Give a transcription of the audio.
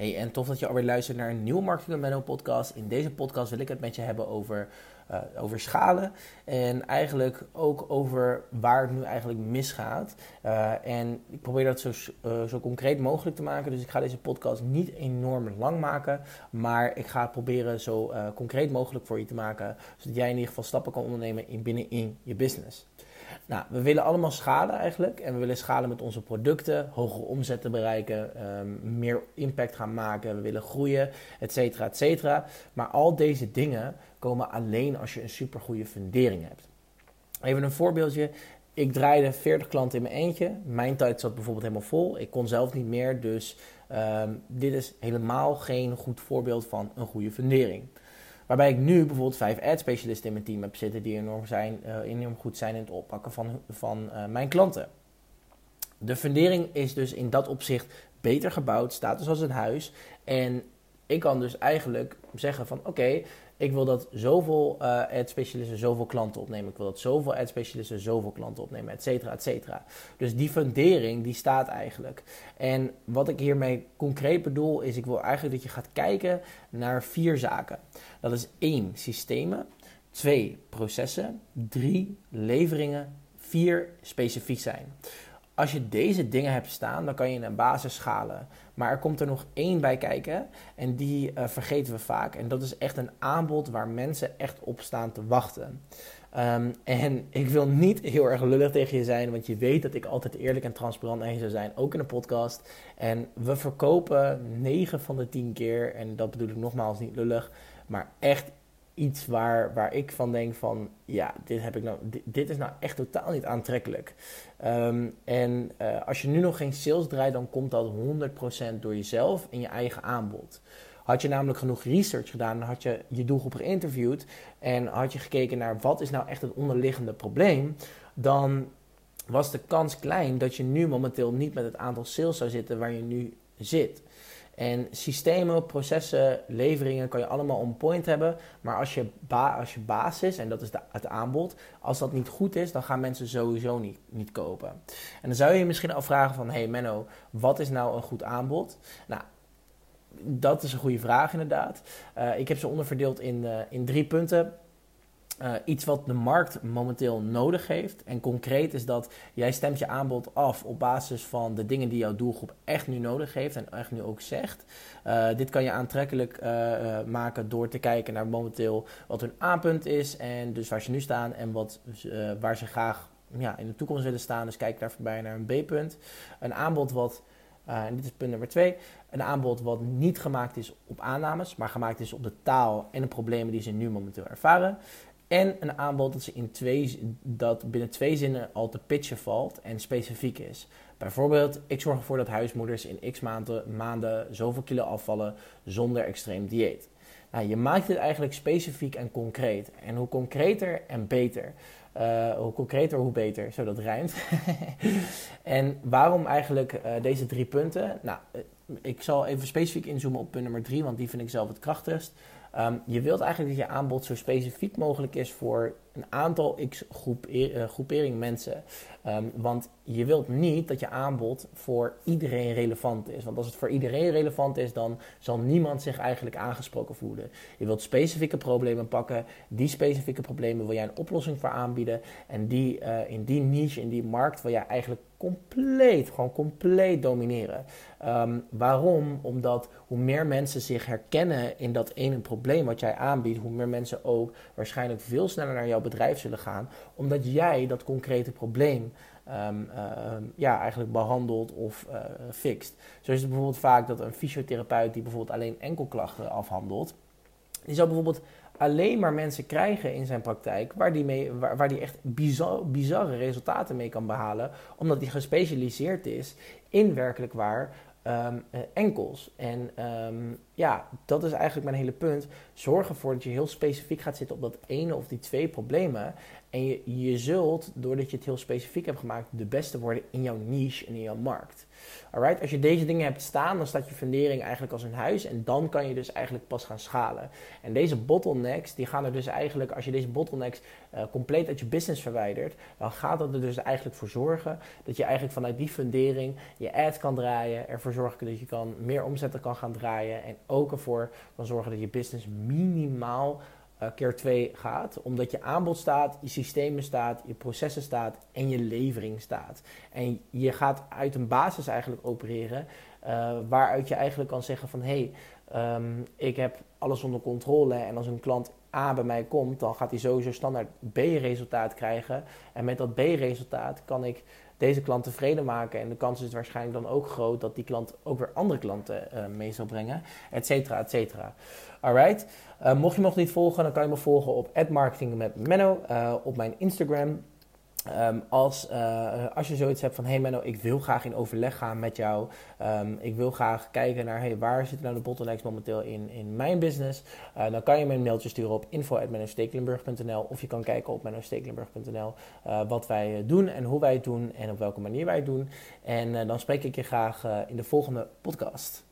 Hey, en tof dat je alweer luistert naar een nieuwe Marketing Menno podcast. In deze podcast wil ik het met je hebben over, uh, over schalen en eigenlijk ook over waar het nu eigenlijk misgaat. Uh, en ik probeer dat zo, uh, zo concreet mogelijk te maken, dus ik ga deze podcast niet enorm lang maken, maar ik ga het proberen zo concreet mogelijk voor je te maken, zodat jij in ieder geval stappen kan ondernemen in binnenin je business. Nou, we willen allemaal schalen eigenlijk. En we willen schalen met onze producten, hogere omzetten bereiken, um, meer impact gaan maken. We willen groeien, et cetera, et cetera. Maar al deze dingen komen alleen als je een supergoeie fundering hebt. Even een voorbeeldje. Ik draaide 40 klanten in mijn eentje. Mijn tijd zat bijvoorbeeld helemaal vol. Ik kon zelf niet meer. Dus um, dit is helemaal geen goed voorbeeld van een goede fundering. Waarbij ik nu bijvoorbeeld vijf ad specialisten in mijn team heb zitten die enorm, zijn, uh, enorm goed zijn in het oppakken van, van uh, mijn klanten. De fundering is dus in dat opzicht beter gebouwd, staat dus als een huis. En ik kan dus eigenlijk zeggen van oké, ik wil dat zoveel uh, ad-specialisten zoveel klanten opnemen. Ik wil dat zoveel ad-specialisten zoveel klanten opnemen, et cetera, et cetera. Dus die fundering, die staat eigenlijk. En wat ik hiermee concreet bedoel, is ik wil eigenlijk dat je gaat kijken naar vier zaken. Dat is één, systemen. Twee, processen. Drie, leveringen. Vier, specifiek zijn. Als je deze dingen hebt staan, dan kan je een basis schalen. Maar er komt er nog één bij kijken en die uh, vergeten we vaak. En dat is echt een aanbod waar mensen echt op staan te wachten. Um, en ik wil niet heel erg lullig tegen je zijn, want je weet dat ik altijd eerlijk en transparant naar je zou zijn, ook in een podcast. En we verkopen 9 van de 10 keer, en dat bedoel ik nogmaals niet lullig, maar echt iets waar, waar ik van denk van, ja, dit, heb ik nou, dit, is nou echt totaal niet aantrekkelijk. Um, en uh, als je nu nog geen sales draait, dan komt dat 100% door jezelf en je eigen aanbod. Had je namelijk genoeg research gedaan, dan had je je doelgroep geïnterviewd en had je gekeken naar wat is nou echt het onderliggende probleem, dan was de kans klein dat je nu momenteel niet met het aantal sales zou zitten waar je nu zit. En systemen, processen, leveringen kan je allemaal on point hebben. Maar als je, als je basis, en dat is de, het aanbod, als dat niet goed is, dan gaan mensen sowieso niet, niet kopen. En dan zou je je misschien afvragen van, hey Menno, wat is nou een goed aanbod? Nou, dat is een goede vraag inderdaad. Uh, ik heb ze onderverdeeld in, uh, in drie punten. Uh, iets wat de markt momenteel nodig heeft. En concreet is dat jij stemt je aanbod af op basis van de dingen die jouw doelgroep echt nu nodig heeft en echt nu ook zegt. Uh, dit kan je aantrekkelijk uh, maken door te kijken naar momenteel wat hun A-punt is en dus waar ze nu staan en wat, waar ze graag ja, in de toekomst willen staan. Dus kijk daar voorbij naar een B-punt. Een aanbod wat, en dit is punt nummer twee, een aanbod wat niet gemaakt is op aannames, maar gemaakt is op de taal en de problemen die ze nu momenteel ervaren. En een aanbod dat, ze in twee, dat binnen twee zinnen al te pitchen valt en specifiek is. Bijvoorbeeld, ik zorg ervoor dat huismoeders in x maanden, maanden zoveel kilo afvallen zonder extreem dieet. Nou, je maakt dit eigenlijk specifiek en concreet. En hoe concreter en beter. Uh, hoe concreter, hoe beter. Zo, dat rijmt. en waarom eigenlijk uh, deze drie punten? Nou, uh, ik zal even specifiek inzoomen op punt nummer drie, want die vind ik zelf het krachtigst. Um, je wilt eigenlijk dat je aanbod zo specifiek mogelijk is voor een aantal x uh, groepering mensen. Um, want je wilt niet dat je aanbod voor iedereen relevant is. Want als het voor iedereen relevant is, dan zal niemand zich eigenlijk aangesproken voelen. Je wilt specifieke problemen pakken. Die specifieke problemen wil jij een oplossing voor aanbieden. En die, uh, in die niche, in die markt, wil jij eigenlijk compleet, gewoon compleet domineren. Um, waarom? Omdat hoe meer mensen zich herkennen in dat ene probleem wat jij aanbiedt, hoe meer mensen ook waarschijnlijk veel sneller naar jouw bedrijf zullen gaan, omdat jij dat concrete probleem um, uh, ja, eigenlijk behandelt of uh, fixt. Zo is het bijvoorbeeld vaak dat een fysiotherapeut die bijvoorbeeld alleen enkelklachten afhandelt, die zou bijvoorbeeld alleen maar mensen krijgen in zijn praktijk waar die, mee, waar, waar die echt bizar, bizarre resultaten mee kan behalen, omdat hij gespecialiseerd is in werkelijk waar um, uh, enkels. En um, ja, dat is eigenlijk mijn hele punt. Zorg ervoor dat je heel specifiek gaat zitten op dat ene of die twee problemen. En je, zult, doordat je het heel specifiek hebt gemaakt, de beste worden in jouw niche en in jouw markt. Alright, als je deze dingen hebt staan, dan staat je fundering eigenlijk als een huis en dan kan je dus eigenlijk pas gaan schalen. En deze bottlenecks, die gaan er dus eigenlijk, als je deze bottlenecks uh, compleet uit je business verwijdert, dan gaat dat er dus eigenlijk voor zorgen dat je eigenlijk vanuit die fundering je ad kan draaien, ervoor zorgen dat je kan meer omzetten kan gaan draaien en ook ervoor kan zorgen dat je business minimaal uh, keer 2 gaat. Omdat je aanbod staat, je systemen staat, je processen staat en je levering staat. En je gaat uit een basis eigenlijk opereren uh, waaruit je eigenlijk kan zeggen van hé, hey, um, ik heb alles onder controle en als een klant A bij mij komt, dan gaat hij sowieso standaard B-resultaat krijgen. En met dat B-resultaat kan ik deze klant tevreden maken. En de kans is waarschijnlijk dan ook groot dat die klant ook weer andere klanten uh, mee zal brengen, et cetera, et cetera. Alright. Uh, mocht je me nog niet volgen, dan kan je me volgen op marketing met Menno uh, op mijn Instagram. Um, als, uh, als je zoiets hebt van, hey Menno, ik wil graag in overleg gaan met jou. Um, ik wil graag kijken naar, hey, waar zitten nou de bottlenecks momenteel in, in mijn business? Uh, dan kan je me een mailtje sturen op info.mennostekelenburg.nl of je kan kijken op mennostekelenburg.nl uh, wat wij doen en hoe wij het doen en op welke manier wij het doen. En dan spreek ik je graag in de volgende podcast.